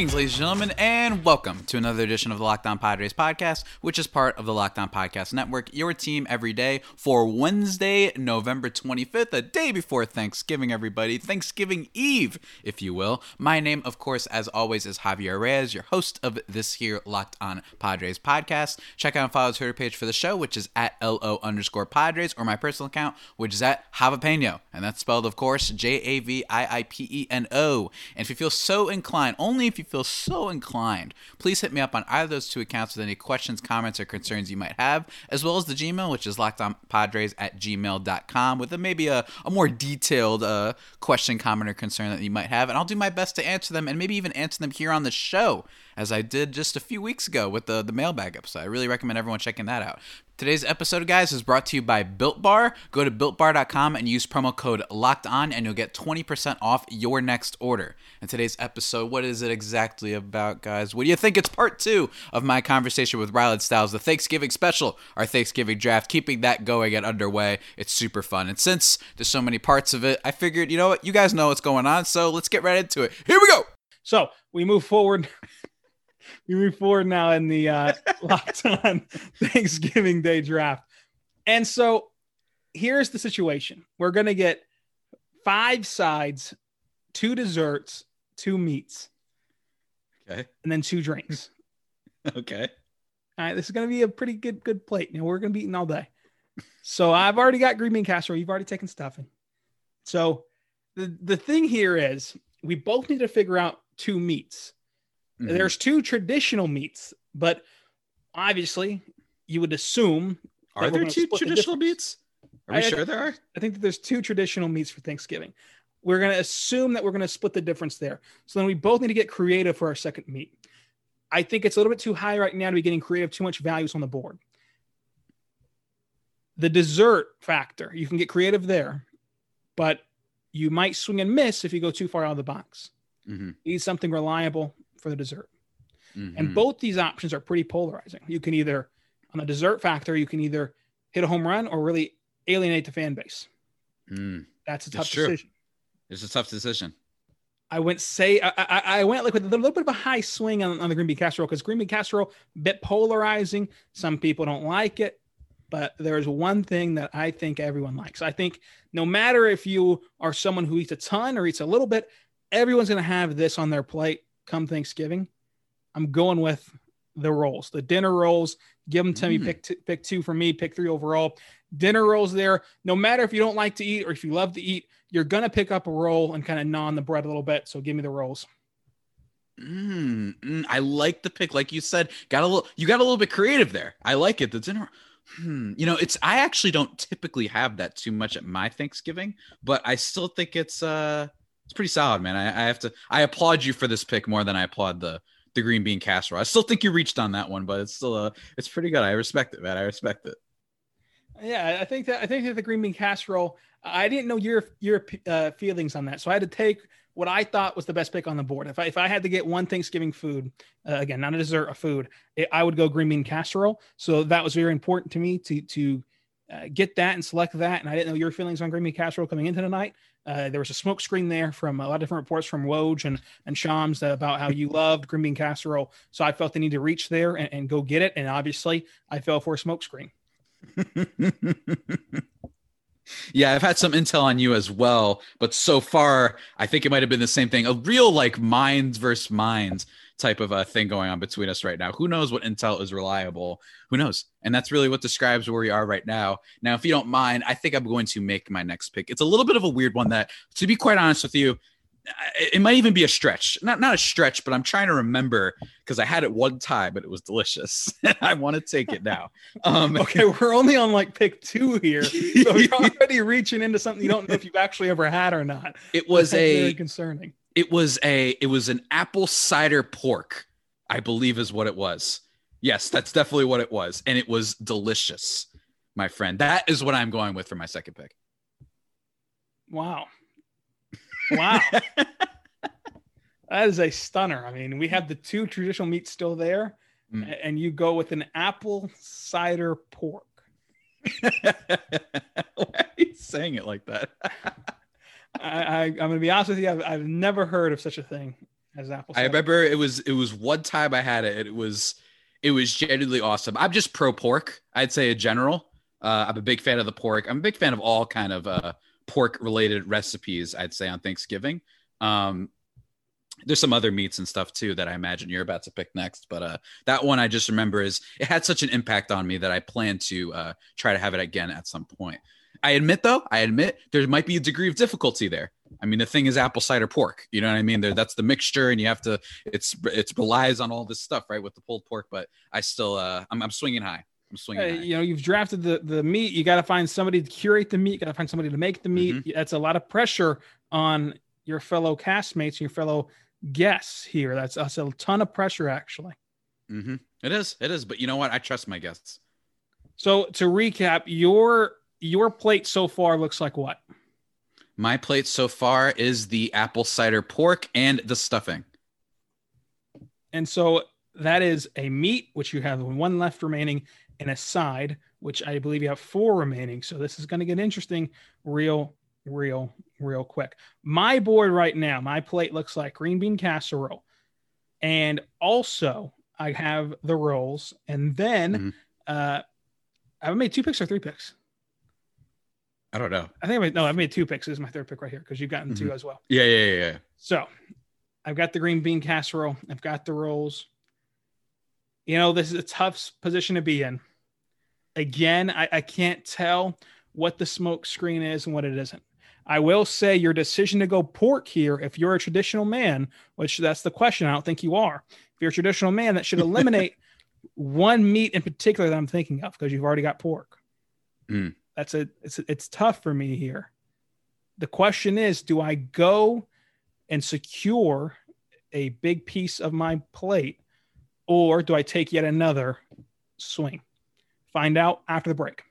Greetings, ladies and gentlemen, and welcome to another edition of the Locked On Padres podcast, which is part of the Locked On Podcast Network, your team every day for Wednesday, November 25th, a day before Thanksgiving, everybody. Thanksgiving Eve, if you will. My name, of course, as always, is Javier Reyes, your host of this here Locked On Padres podcast. Check out and follow the Twitter page for the show, which is at LO underscore Padres, or my personal account, which is at Javapeno. And that's spelled, of course, J A V I I P E N O. And if you feel so inclined, only if you feel so inclined, please hit me up on either of those two accounts with any questions, comments, or concerns you might have, as well as the Gmail, which is lockedonpadres at gmail.com, with a, maybe a, a more detailed uh, question, comment, or concern that you might have. And I'll do my best to answer them and maybe even answer them here on the show, as I did just a few weeks ago with the, the mailbag episode. I really recommend everyone checking that out. Today's episode, guys, is brought to you by Built Bar. Go to builtbar.com and use promo code Locked On, and you'll get 20% off your next order. And today's episode, what is it exactly about, guys? What do you think? It's part two of my conversation with Rylan Styles, the Thanksgiving special, our Thanksgiving draft, keeping that going and underway. It's super fun. And since there's so many parts of it, I figured, you know what? You guys know what's going on, so let's get right into it. Here we go. So we move forward. We move forward now in the uh, locked on Thanksgiving Day draft. And so here's the situation we're going to get five sides, two desserts, two meats, Okay. and then two drinks. Okay. All right, this is going to be a pretty good good plate. You know, we're going to be eating all day. So I've already got green bean casserole. You've already taken stuffing. So the the thing here is we both need to figure out two meats. Mhm. There's two traditional meats, but obviously you would assume Are there two split the traditional difference. Are we I- sure there are? I think that there's two traditional meats for Thanksgiving. We're going to assume that we're going to split the difference there. So then we both need to get creative for our second meat. I think it's a little bit too high right now to be getting creative, too much values on the board. The dessert factor, you can get creative there, but you might swing and miss if you go too far out of the box. Mhm. Need something reliable for the dessert. Mhm. And both these options are pretty polarizing. You can either, on the dessert factor, you can either hit a home run or really alienate the fan base. Mm. That's a tough true. decision. It's a tough decision. I went say I, I, I went like with a little bit of a high swing on, on the green bean casserole because green bean casserole bit polarizing. Some people don't like it, but there's one thing that I think everyone likes. I think no matter if you are someone who eats a ton or eats a little bit, everyone's going to have this on their plate come Thanksgiving. I'm going with the rolls, the dinner rolls. Give them to me. Mm. Pick two, pick two for me. Pick three overall. Dinner rolls there. No matter if you don't like to eat or if you love to eat, you're gonna pick up a roll and kind of gnaw on the bread a little bit. So give me the rolls. Mm, mm, I like the pick, like you said. Got a little, you got a little bit creative there. I like it. The dinner, hmm, you know, it's. I actually don't typically have that too much at my Thanksgiving, but I still think it's uh, it's pretty solid, man. I, I have to, I applaud you for this pick more than I applaud the the green bean casserole. I still think you reached on that one, but it's still uh, it's pretty good. I respect it, man. I respect it. Yeah, I think that I think that the green bean casserole. I didn't know your your uh, feelings on that, so I had to take what I thought was the best pick on the board. If I if I had to get one Thanksgiving food, uh, again, not a dessert, a food, it, I would go green bean casserole. So that was very important to me to to uh, get that and select that. And I didn't know your feelings on green bean casserole coming into the night. Uh, there was a smoke screen there from a lot of different reports from Woj and and Shams about how you loved green bean casserole. So I felt the need to reach there and, and go get it. And obviously, I fell for a smoke screen. yeah, I've had some intel on you as well, but so far, I think it might have been the same thing. A real like minds versus minds type of a thing going on between us right now. Who knows what intel is reliable? Who knows? And that's really what describes where we are right now. Now, if you don't mind, I think I'm going to make my next pick. It's a little bit of a weird one that, to be quite honest with you, it might even be a stretch. Not not a stretch, but I'm trying to remember because I had it one time, but it was delicious. I want to take it now. Um, Okay, we're only on like pick two here. So you're already reaching into something you don't know if you've actually ever had or not. it was That's very a concerning. It was a it was an apple cider pork i believe is what it was yes that's definitely what it was and it was delicious my friend that is what i'm going with for my second pick Wow. Wow. that is a stunner. I mean, we have the two traditional meats still there, Mm. and you go with an apple cider pork. Why are you saying it like that? I, I, I'm going to be honest with you. I've, I've never heard of such a thing as apple I remember it was it was one time I had it. and It was it was genuinely awesome. I'm just pro pork. I'd say in general. Uh, I'm a big fan of the pork. I'm a big fan of all kind of uh, pork related recipes. I'd say on Thanksgiving. Um, there's some other meats and stuff too that I imagine you're about to pick next, but uh, that one I just remember is it had such an impact on me that I plan to uh, try to have it again at some point. I admit though, I admit there might be a degree of difficulty there. I mean, the thing is apple cider pork. You know what I mean? There, that's the mixture, and you have to. It's it's relies on all this stuff, right, with the pulled pork. But I still, uh, I'm, I'm swinging high. I'm swinging Uh, high. you know, you've drafted the the meat. You got to find somebody to curate the meat. You got to find somebody to make the meat. Mm-hmm. That's a lot of pressure on your fellow castmates and your fellow guests here. That's, that's a ton of pressure, actually. hmm It is, it is. But you know what? I trust my guests. So to recap, your your plate so far looks like what? My plate so far is the apple cider pork and the stuffing. And so that is a meat, which you have one left remaining, and a side, which I believe you have four remaining. So this is going to get interesting real, real, real quick. My board right now, my plate looks like green bean casserole. And also, I have the rolls. And then Mhm. uh, I've made two picks or three picks. I don't know. I think I made, no, I've made two picks. This is my third pick right here because you've gotten two as well. Yeah, yeah, yeah. yeah. So I've got the green bean casserole. I've got the rolls. You know, this is a tough position to be in. Again, I, I can't tell what the smoke screen is and what it isn't. I will say your decision to go pork here, if you're a traditional man, which that's the question, I don't think you are. If you're a traditional man, that should eliminate one meat in particular that I'm thinking of because you've already got pork. Mm. That's a it's it's tough for me here. The question is, do I go and secure a big piece of my plate, or do I take yet another swing? Find out after the break.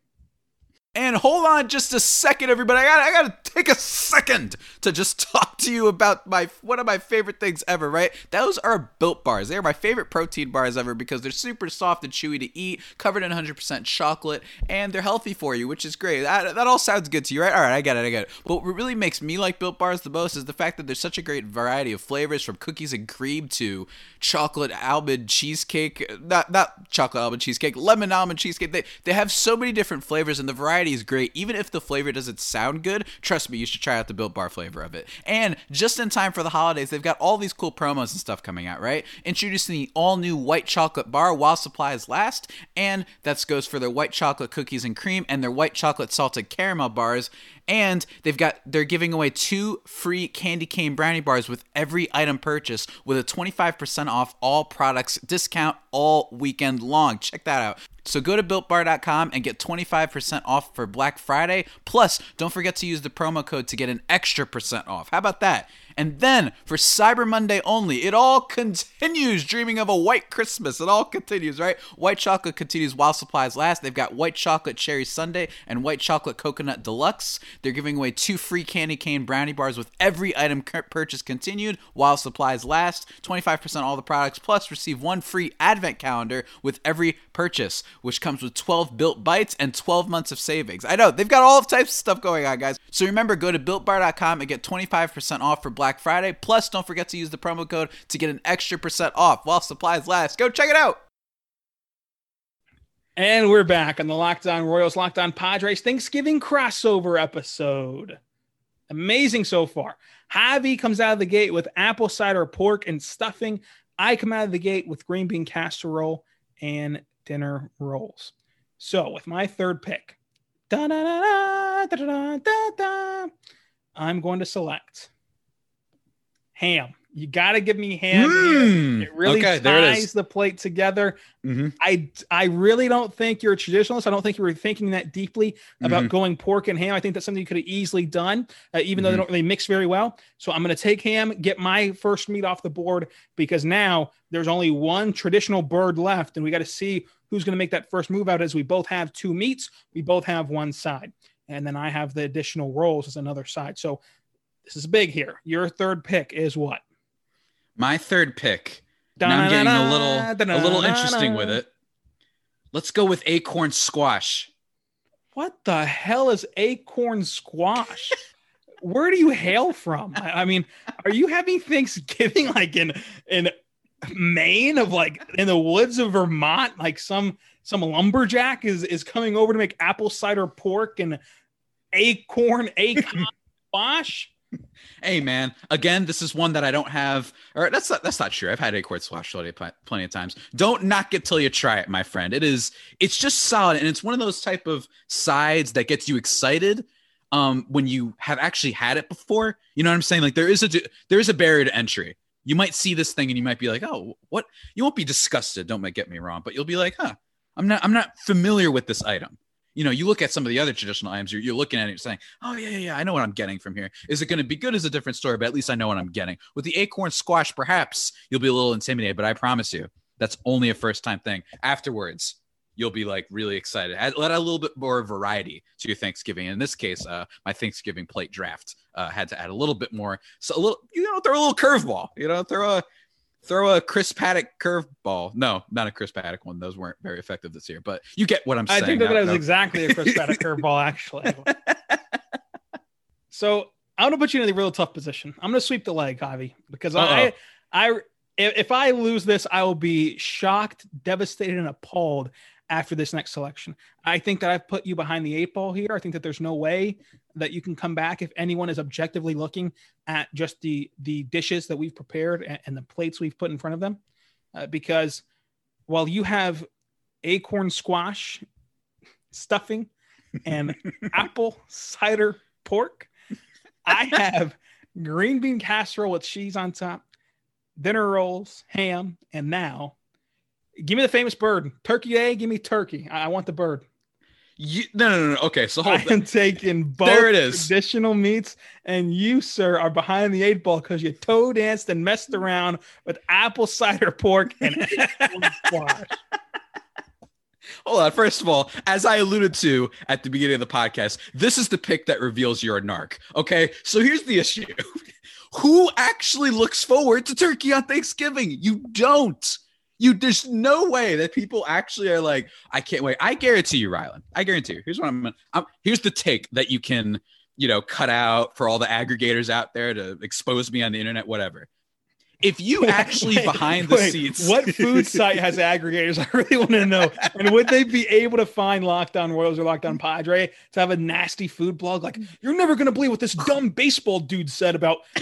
And hold on just a second, everybody. I got I got to take a second to just talk to you about my one of my favorite things ever. Right? Those are Built Bars. They are my favorite protein bars ever because they're super soft and chewy to eat, covered in 100% chocolate, and they're healthy for you, which is great. That, that all sounds good to you, right? All right, I get it. I get it. But what really makes me like Built Bars the most is the fact that there's such a great variety of flavors, from cookies and cream to chocolate almond cheesecake. Not not chocolate almond cheesecake, lemon almond cheesecake. They they have so many different flavors, and the variety is great. Even if the flavor doesn't sound good, trust me, you should try out the Built Bar flavor of it. And just in time for the holidays, they've got all these cool promos and stuff coming out, right? Introducing the all new white chocolate bar while supplies last, and that goes for their white chocolate cookies and cream and their white chocolate salted caramel bars. And they've got they're giving away two free candy cane brownie bars with every item purchase with a 25% off all products discount all weekend long. Check that out. So go to builtbar.com and get 25% off for Black Friday. Plus, don't forget to use the promo code to get an extra percent off. How about that? And then for Cyber Monday only, it all continues. Dreaming of a white Christmas. It all continues, right? White chocolate continues while supplies last. They've got white chocolate cherry sundae and white chocolate coconut deluxe. They're giving away two free candy cane brownie bars with every item purchase continued while supplies last. 25% all the products, plus receive one free advent calendar with every purchase, which comes with 12 built bites and 12 months of savings. I know they've got all types of stuff going on, guys. So remember, go to builtbar.com and get 25% off for Black Friday. Plus, don't forget to use the promo code to get an extra percent off while supplies last. Go check it out. And we're back on the Locked On Royals, Locked On Padres Thanksgiving crossover episode. Amazing so far. Javi comes out of the gate with apple cider pork and stuffing. I come out of the gate with green bean casserole and dinner rolls. So, with my third pick, I'm going to select ham. You got to give me ham. Mm. It really Okay, there it is. ties the plate together. Mhm. I I really don't think you're a traditionalist. I don't think you were thinking that deeply about Mhm. going pork and ham. I think that's something you could have easily done, uh, even though they Mhm. don't really mix very well. So I'm going to take ham, get my first meat off the board because now there's only one traditional bird left, and we got to see who's going to make that first move out. As we both have two meats, we both have one side, and then I have the additional rolls as another side. So this is big here. Your third pick is what? My third pick. Now I'm getting a little a little interesting with it. Let's go with acorn squash. What the hell is acorn squash? Where do you hail from? I, I mean, are you having Thanksgiving like in in Maine of like in the woods of Vermont? Like some some lumberjack is is coming over to make apple cider pork and acorn acorn squash? Hey man, again, this is one that I don't have. Or that's not, that's not true. I've had acorn squash plenty, plenty of times. Don't knock it till you try it, my friend. It is it's just solid, and it's one of those type of sides that gets you excited um when you have actually had it before. You know what I'm saying? Like there is a there is a barrier to entry. You might see this thing and you might be like, oh, what? You won't be disgusted. Don't get me wrong, but you'll be like, huh, I'm not I'm not familiar with this item you know, you look at some of the other traditional items, you're, you're looking at it, saying, oh, yeah, yeah, yeah, I know what I'm getting from here. Is it going to be good? Is a different story, but at least I know what I'm getting. With the acorn squash, perhaps you'll be a little intimidated, but I promise you, that's only a first time thing. Afterwards, you'll be like really excited. Add, let a little bit more variety to your Thanksgiving. In this case, uh, my Thanksgiving plate draft uh, had to add a little bit more. So a little, you know, throw a little curveball. You know, throw a throw a Chris Paddack curveball. No, not a Chris Paddack one. Those weren't very effective this year. But you get what I'm saying. I think that, that was exactly a Chris Paddack curveball, actually. so I'm gonna put you in a real tough position. I'm gonna sweep the leg, Javi, because Uh-oh. I, I, if I lose this, I will be shocked, devastated, and appalled after this next selection. I think that I've put you behind the eight ball here. I think that there's no way that you can come back if anyone is objectively looking at just the the dishes that we've prepared and, and the plates we've put in front of them, uh, because while you have acorn squash stuffing and apple cider pork, I have green bean casserole with cheese on top, dinner rolls, ham, and now Give me the famous bird. Turkey day. Give me turkey. I, I want the bird. You, no, no, no, Okay, so hold I am taking both there it is. traditional meats, and you, sir, are behind the eight ball because you toe danced and messed around with apple cider pork and squash. Hold on. First of all, as I alluded to at the beginning of the podcast, this is the pick that reveals you're a narc. Okay, so here's the issue: who actually looks forward to turkey on Thanksgiving? You don't. You there's no way that people actually are like, I can't wait. I guarantee you, Rylan. I guarantee you. Here's what I'm, I'm here's the take that you can, you know, cut out for all the aggregators out there to expose me on the internet, whatever if you actually wait, behind the wait, scenes what food site has aggregators? I really want to know. And would they be able to find Locked On Royals or Locked On Padre to have a nasty food blog? Like you're never going to believe what this dumb baseball dude said about,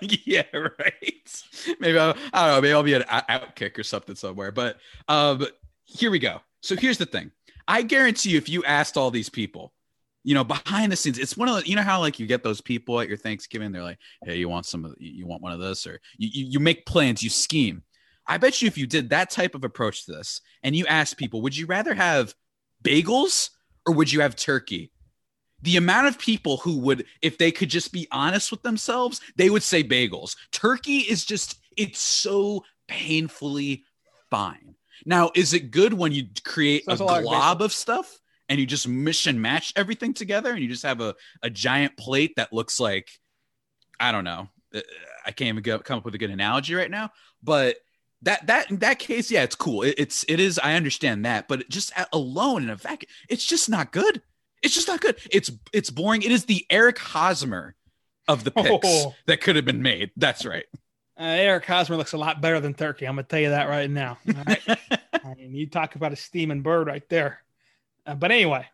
yeah right. Maybe I'll, i don't know maybe i'll be an outkick or something somewhere but um here we go. So here's the thing. I guarantee you if you asked all these people you know, behind the scenes, it's one of the, you know how like you get those people at your Thanksgiving, they're like, hey, you want some of, you want one of this, or you, you, you make plans, you scheme. I bet you if you did that type of approach to this and you ask people, would you rather have bagels or would you have turkey? The amount of people who would, if they could just be honest with themselves, they would say bagels. Turkey is just, it's so painfully fine. Now, is it good when you create a glob of stuff? And you just and match everything together and you just have a, a giant plate that looks like i don't know uh, i can't even go, come up with a good analogy right now but that that in that case yeah it's cool it, it's it is i understand that but just alone in a vacuum it's just not good it's just not good it's it's boring it is the eric hosmer of the picks oh. that could have been made that's right uh, Eric Hosmer looks a lot better than Turkey. I'm gonna tell you that right now. I mean, you talk about a steaming bird right there. Uh, but anyway,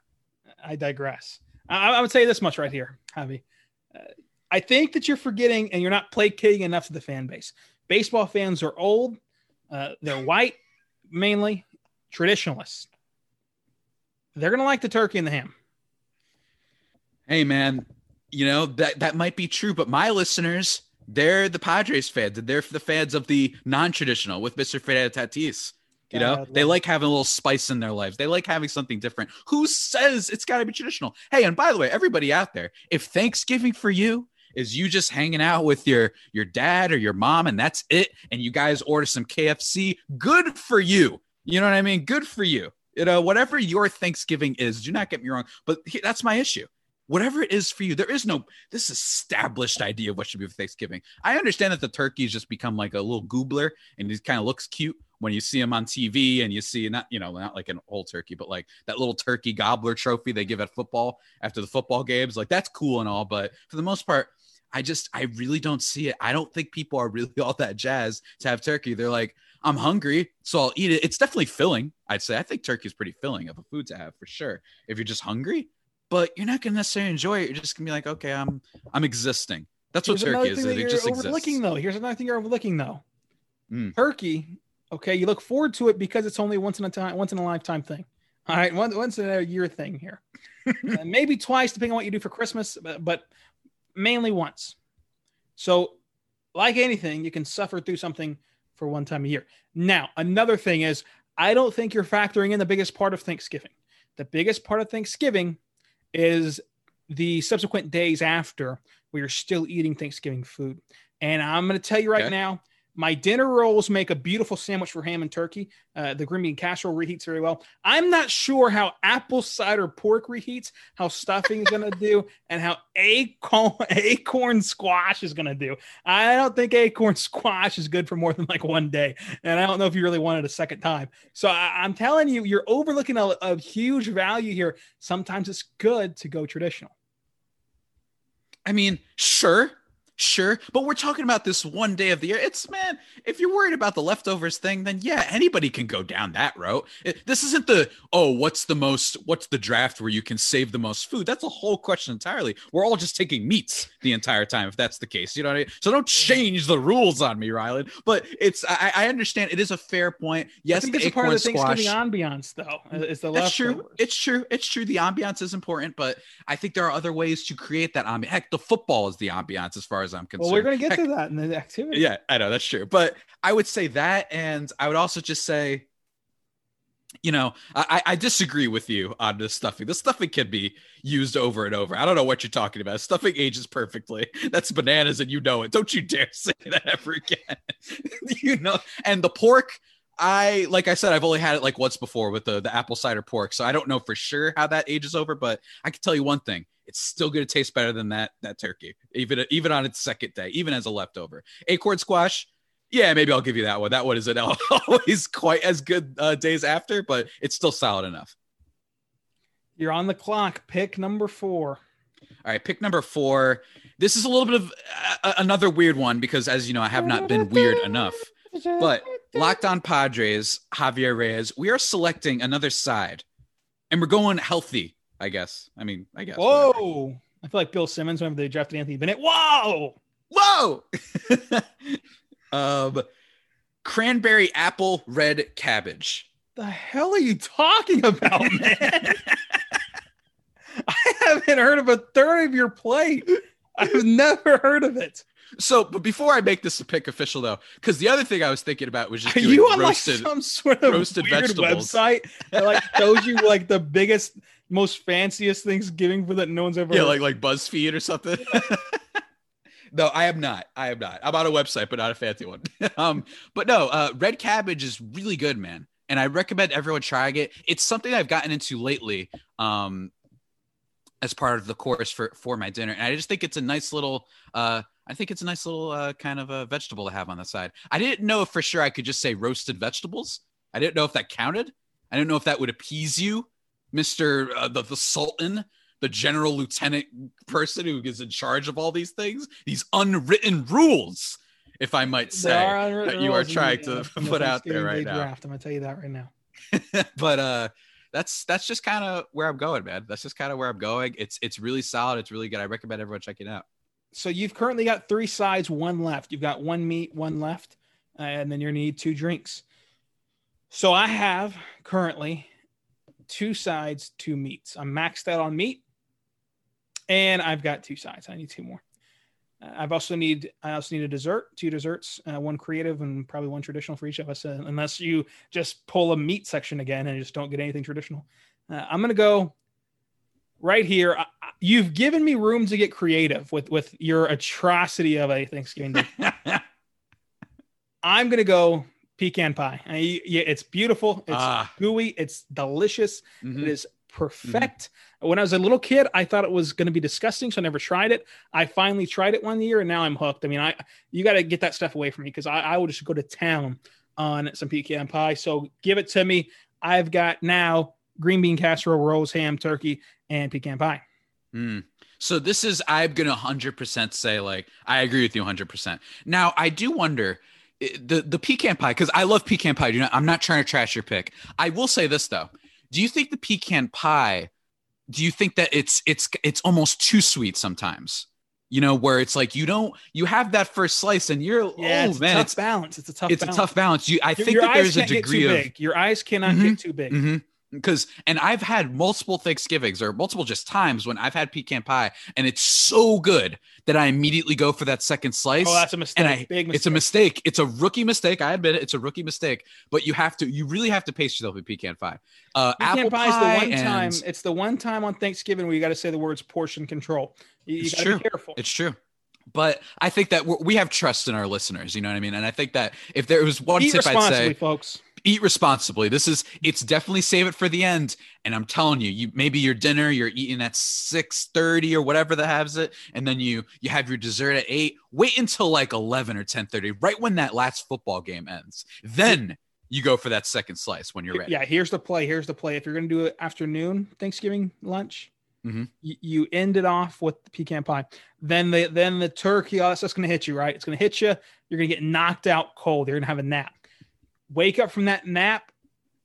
I digress. I, I, would say this much right here, Javi. Uh, I think that you're forgetting and you're not placating enough to the fan base. Baseball fans are old, uh, they're white, mainly traditionalists. They're going to like the turkey and the ham. Hey, man, you know, that, that might be true, but my listeners, they're the Padres fans. They're the fans of the non traditional with Mr. Fernando Tatis. You know, they like having a little spice in their lives. They like having something different. Who says it's got to be traditional? Hey, and by the way, everybody out there, if Thanksgiving for you is you just hanging out with your your dad or your mom and that's it and you guys order some KFC, good for you. You know what I mean? Good for you. You know, whatever your Thanksgiving is, do not get me wrong, but that's my issue. Whatever it is for you. There is no this established idea of what should be for Thanksgiving. I understand that the turkey's just become like a little goobler and he kind of looks cute when you see him on TV and you see not you know not like an old turkey, but like that little turkey gobbler trophy they give at football after the football games. Like that's cool and all, but for the most part, I just I really don't see it. I don't think people are really all that jazzed to have turkey. They're like, I'm hungry, so I'll eat it. It's definitely filling. I'd say I think turkey is pretty filling of a food to have for sure. If you're just hungry, but you're not gonna necessarily enjoy it. You're just gonna be like, okay, I'm I'm existing. That's Here's what turkey is. That It you're just overlooking exists. though. Here's another thing you're overlooking though. Mm. Turkey. Okay, you look forward to it because it's only once in a time, once in a lifetime thing. All right, once once in a year thing here. Uh, maybe twice, depending on what you do for Christmas, but, but mainly once. So, like anything, you can suffer through something for one time a year. Now, another thing is, I don't think you're factoring in the biggest part of Thanksgiving. The biggest part of Thanksgiving is the subsequent days after where you're still eating Thanksgiving food. And I'm going to tell you right Okay. now, my dinner rolls make a beautiful sandwich for ham and turkey. Uh, the green bean casserole reheats very well. I'm not sure how apple cider pork reheats, how stuffing is going to do, and how acorn, acorn squash is going to do. I don't think acorn squash is good for more than like one day. And I don't know if you really want it a second time. So I, I'm telling you, you're overlooking a, a huge value here. Sometimes it's good to go traditional. I mean, sure, sure, but we're talking about this one day of the year. It's man, if you're worried about the leftovers thing, then yeah, anybody can go down that road. It- this isn't the oh, what's the most, what's the draft where you can save the most food? That's a whole question entirely. We're all just taking meats the entire time, if that's the case. You know what I mean? So don't change the rules on me, Rylan. But it's I, I understand it is a fair point. Yes, I think the it's a part of the acorn Thanksgiving squash. ambiance, though. Is the That's true. It's true. It's true. The ambiance is important, but I think there are other ways to create that ambiance. Heck, the football is the ambiance as far as I'm concerned. well, we're going to get to that in the activity. Yeah, I know that's true. But I would say that, and I would also just say, you know, I, I disagree with you on the stuffing. The stuffing can be used over and over. I don't know what you're talking about. Stuffing ages perfectly. That's bananas, and you know it. Don't you dare say that ever again. you know, and the pork. I like I said, I've only had it like once before with the the apple cider pork, so I don't know for sure how that ages over. But I can tell you one thing: it's still going to taste better than that that turkey, even even on its second day, even as a leftover. Acorn squash, yeah, maybe I'll give you that one. That one isn't always quite as good uh, days after, but it's still solid enough. You're on the clock. Pick number four. All right, pick number four. This is a little bit of uh, another weird one because, as you know, I have not been weird enough. But Locked on Padres, Javier Reyes, we are selecting another side, and we're going healthy. I guess. I mean, I guess. whatever. Whoa. I feel like Bill Simmons whenever they drafted Anthony Bennett. Whoa. Whoa! um, cranberry apple red cabbage. The hell are you talking about, man? I haven't heard of a third of your plate. I've never heard of it. So, but before I make this a pick official, though, because the other thing I was thinking about was just Are you on roasted. like some sort of roasted weird vegetables. website that like shows you like the biggest, most fanciest Thanksgiving food that no one's ever yeah, heard like like BuzzFeed or something. no, I am not. I am not. I'm on a website, but not a fancy one. um, but no, uh, red cabbage is really good, man, and I recommend everyone trying it. It's something I've gotten into lately. Um, as part of the course for for my dinner, and I just think it's a nice little. Uh, I think it's a nice little uh, kind of a vegetable to have on the side. I didn't know for sure I could just say roasted vegetables. I didn't know if that counted. I didn't know if that would appease you, Mister uh, the the Sultan, the General Lieutenant person who is in charge of all these things, these unwritten rules, if I might say. There are unwritten that you are trying to put out there right now. Draft. I'm gonna tell you that right now. but uh that's that's just kind of where I'm going, man. That's just kind of where I'm going. It's it's really solid. It's really good. I recommend everyone check it out. So you've currently got three sides, one left. You've got one meat, one left, and then you're gonna need two drinks. So I have currently two sides, two meats. I'm maxed out on meat, and I've got two sides. I need two more. Uh, I've also need I also need a dessert, two desserts, uh, one creative and probably one traditional for each of us. Uh, unless you just pull a meat section again and just don't get anything traditional. Uh, I'm gonna go right here. I, I- you've given me room to get creative with with your atrocity of a Thanksgiving Day. I'm gonna go pecan pie. I, yeah, it's beautiful. It's Ah. gooey. It's delicious. Mhm. It is perfect. When I was a little kid, I thought it was going to be disgusting, so I never tried it. I finally tried it one year, and now I'm hooked. I mean, I you got to get that stuff away from me because I, I will just go to town on some pecan pie. So give it to me. I've got now green bean casserole, rose ham, turkey, and pecan pie. Mm. So this is I'm gonna hundred percent say like I agree with you hundred percent. Now I do wonder the the pecan pie because I love pecan pie. You know, I'm not trying to trash your pick. I will say this though. Do you think the pecan pie? Do you think that it's it's it's almost too sweet sometimes? You know, where it's like you don't you have that first slice and you're yeah, oh it's man, a tough it's balance. It's a tough. it's balance. a tough balance. You I Your- think your that there's a degree of big. Your eyes cannot Mhm. get too big. hmm Because and I've had multiple Thanksgivings or multiple just times when I've had pecan pie and it's so good that I immediately go for that second slice. Oh, that's a mistake. and I, Big mistake. it's a mistake. It's a rookie mistake. I admit it. It's a rookie mistake. But you have to, you really have to pace yourself with pecan pie. Uh, Pecan apple pie is the one time. It's the one time on Thanksgiving where you got to say the words portion control. You, you got to true. be careful. It's true. But I think that we're, we have trust in our listeners. You know what I mean? And I think that if there was one Eat tip I'd say, folks. Eat responsibly. This is it's definitely save it for the end. And I'm telling you, you maybe your dinner you're eating at six thirty or whatever that has it, and then you you have your dessert at eight. Wait until like eleven or ten thirty, right when that last football game ends. Then you go for that second slice when you're ready. Yeah, here's the play. Here's the play. If you're going to do it afternoon Thanksgiving lunch, Mhm. you, end it off with the pecan pie. Then the then the turkey, all that stuff's going to hit you, right? It's going to hit you. You're going to get knocked out cold. You're going to have a nap. Wake up from that nap.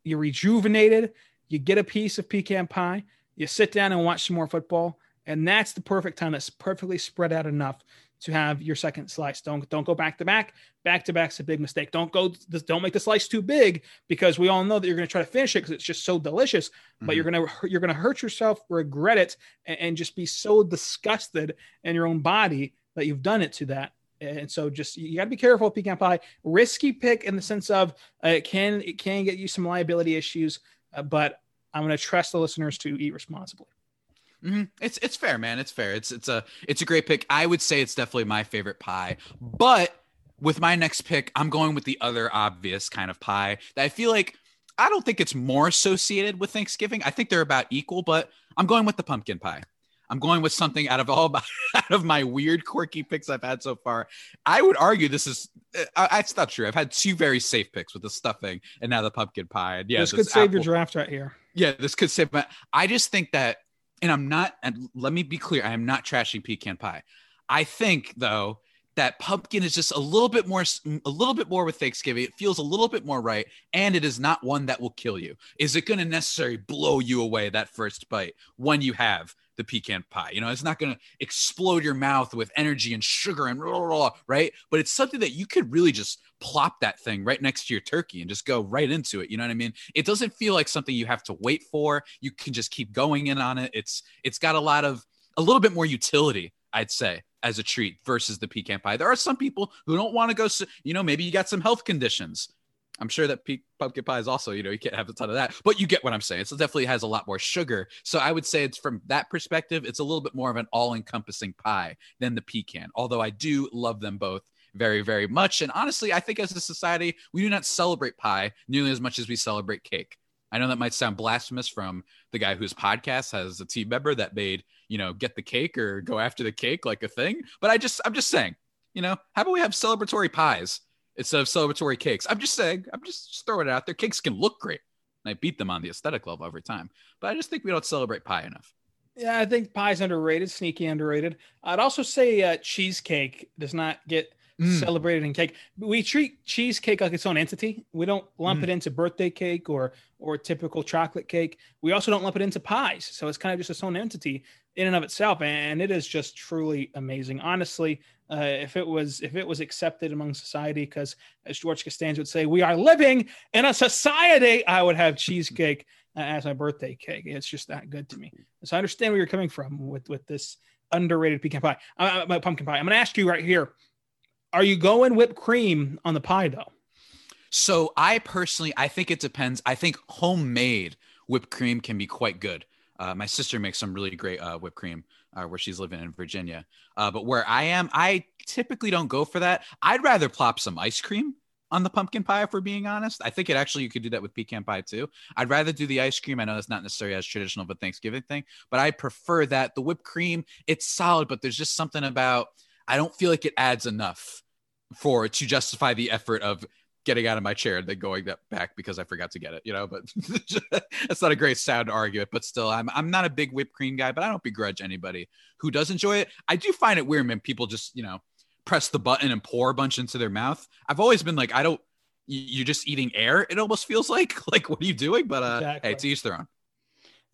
You're rejuvenated. You get a piece of pecan pie. You sit down and watch some more football, and that's the perfect time. That's perfectly spread out enough to have your second slice. Don't don't go back to back. Back to back's a big mistake. Don't go. Don't make the slice too big because we all know that you're going to try to finish it because it's just so delicious. But mm-hmm. you're gonna you're gonna hurt yourself, regret it, and, and just be so disgusted in your own body that you've done it to that. And so, just you got to be careful with pecan pie. Risky pick in the sense of uh, it can it can get you some liability issues, uh, but I'm going to trust the listeners to eat responsibly. Mhm. It's it's fair, man. It's fair. It's it's a it's a great pick. I would say it's definitely my favorite pie. But with my next pick, I'm going with the other obvious kind of pie that I feel like I don't think it's more associated with Thanksgiving. I think they're about equal, but I'm going with the pumpkin pie. I'm going with something out of all my, out of my weird, quirky picks I've had so far. I would argue this is uh, it's not true. I've had two very safe picks with the stuffing and now the pumpkin pie. And yeah, this could save your apple- draft right here. yeah, this could save But I just think that, and I'm not. And let me be clear, I am not trashing pecan pie. I think though that pumpkin is just a little bit more, a little bit more with Thanksgiving. It feels a little bit more right, and it is not one that will kill you. Is it going to necessarily blow you away that first bite when you have the pecan pie? You know, it's not going to explode your mouth with energy and sugar and blah, blah, blah, right. But it's something that you could really just plop that thing right next to your turkey and just go right into it. You know what I mean? It doesn't feel like something you have to wait for. You can just keep going in on it. It's it's got a lot of a little bit more utility, I'd say, as a treat versus the pecan pie. There are some people who don't want to go. You know, maybe you got some health conditions. I'm sure that pe- pumpkin pie is also, you know, you can't have a ton of that, but you get what I'm saying. It definitely has a lot more sugar. So I would say it's from that perspective, it's a little bit more of an all encompassing pie than the pecan. Although I do love them both very, very much. And honestly, I think as a society, we do not celebrate pie nearly as much as we celebrate cake. I know that might sound blasphemous from the guy whose podcast has a team member that made, you know, get the cake or go after the cake like a thing. But I just, I'm just saying, you know, how about we have celebratory pies instead of celebratory cakes? I'm just saying, I'm just, throwing it out there. Cakes can look great. And I beat them on the aesthetic level every time. But I just think we don't celebrate pie enough. Yeah, I think pie's underrated, sneaky underrated. I'd also say uh, cheesecake does not get Mm. celebrated in cake. We treat cheesecake like its own entity. We don't lump Mm. it into birthday cake or or typical chocolate cake. We also don't lump it into pies. So it's kind of just its own entity in and of itself, and it is just truly amazing. Honestly, uh, if it was if it was accepted among society, because as George Costanza would say, we are living in a society, I would have cheesecake uh, as my birthday cake. It's just that good to me. So I understand where you're coming from with with this underrated pecan pie, uh, uh, pumpkin pie. I'm going to ask you right here: Are you going whipped cream on the pie though? So I personally, I think it depends. I think homemade whipped cream can be quite good. Uh, my sister makes some really great uh, whipped cream uh, where she's living in Virginia. Uh, but where I am, I typically don't go for that. I'd rather plop some ice cream on the pumpkin pie, if we're being honest. I think it actually you could do that with pecan pie too. I'd rather do the ice cream. I know that's not necessarily as traditional of a Thanksgiving thing, but I prefer that. The whipped cream, it's solid, but there's just something about I don't feel like it adds enough for to justify the effort of getting out of my chair and then going back because I forgot to get it, you know. But that's not a great sound argument. But still, I'm I'm not a big whipped cream guy, but I don't begrudge anybody who does enjoy it. I do find it weird when people just you know press the button and pour a bunch into their mouth. I've always been like, I don't. You're just eating air. It almost feels like like what are you doing? But uh, exactly. hey, to each their own.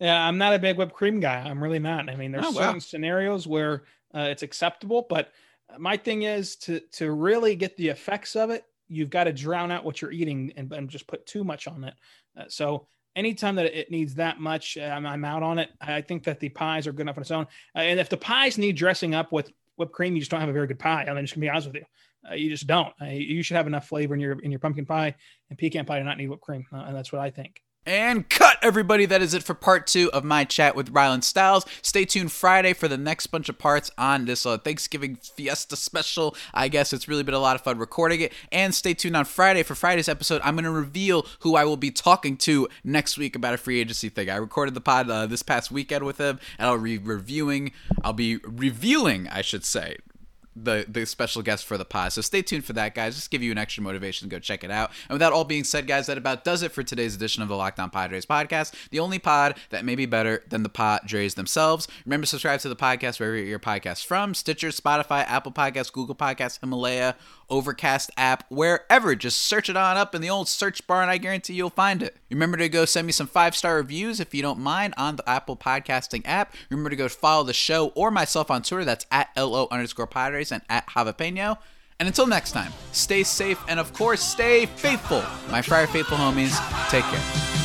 Yeah, I'm not a big whipped cream guy. I'm really not. I mean, there's oh, certain wow. scenarios where uh, it's acceptable, but my thing is to to really get the effects of it you've got to drown out what you're eating and, and just put too much on it. Uh, so anytime that it needs that much, uh, I'm, I'm, out on it. I think that the pies are good enough on its own. Uh, and if the pies need dressing up with whipped cream, you just don't have a very good pie. I'm just gonna be honest with you. Uh, you just don't. Uh, you should have enough flavor in your in your pumpkin pie and pecan pie to not need whipped cream, uh, and that's what I think. And cut, everybody. That is it for part two of my chat with Rylan Styles. Stay tuned Friday for the next bunch of parts on this uh, Thanksgiving Fiesta special. I guess it's really been a lot of fun recording it. And stay tuned on Friday for Friday's episode. I'm going to reveal who I will be talking to next week about a free agency thing. I recorded the pod uh, this past weekend with him, and I'll be reviewing, I'll be revealing, I should say, the the special guest for the pod. So stay tuned for that, guys. Just give you an extra motivation to go check it out. And with that all being said, guys, that about does it for today's edition of the Locked On Padres podcast. The only pod that may be better than the Padres themselves. Remember, subscribe to the podcast wherever you your podcast from: Stitcher, Spotify, Apple Podcasts, Google Podcasts, Himalaya, Overcast app, wherever. Just search it on up in the old search bar, and I guarantee you'll find it. Remember to go send me some five star reviews if you don't mind on the Apple Podcasting app. Remember to go follow the show or myself on Twitter. That's at LO underscore Padres and at Javapeno. And until next time, stay safe and of course, stay faithful. My Friar Faithful homies, take care.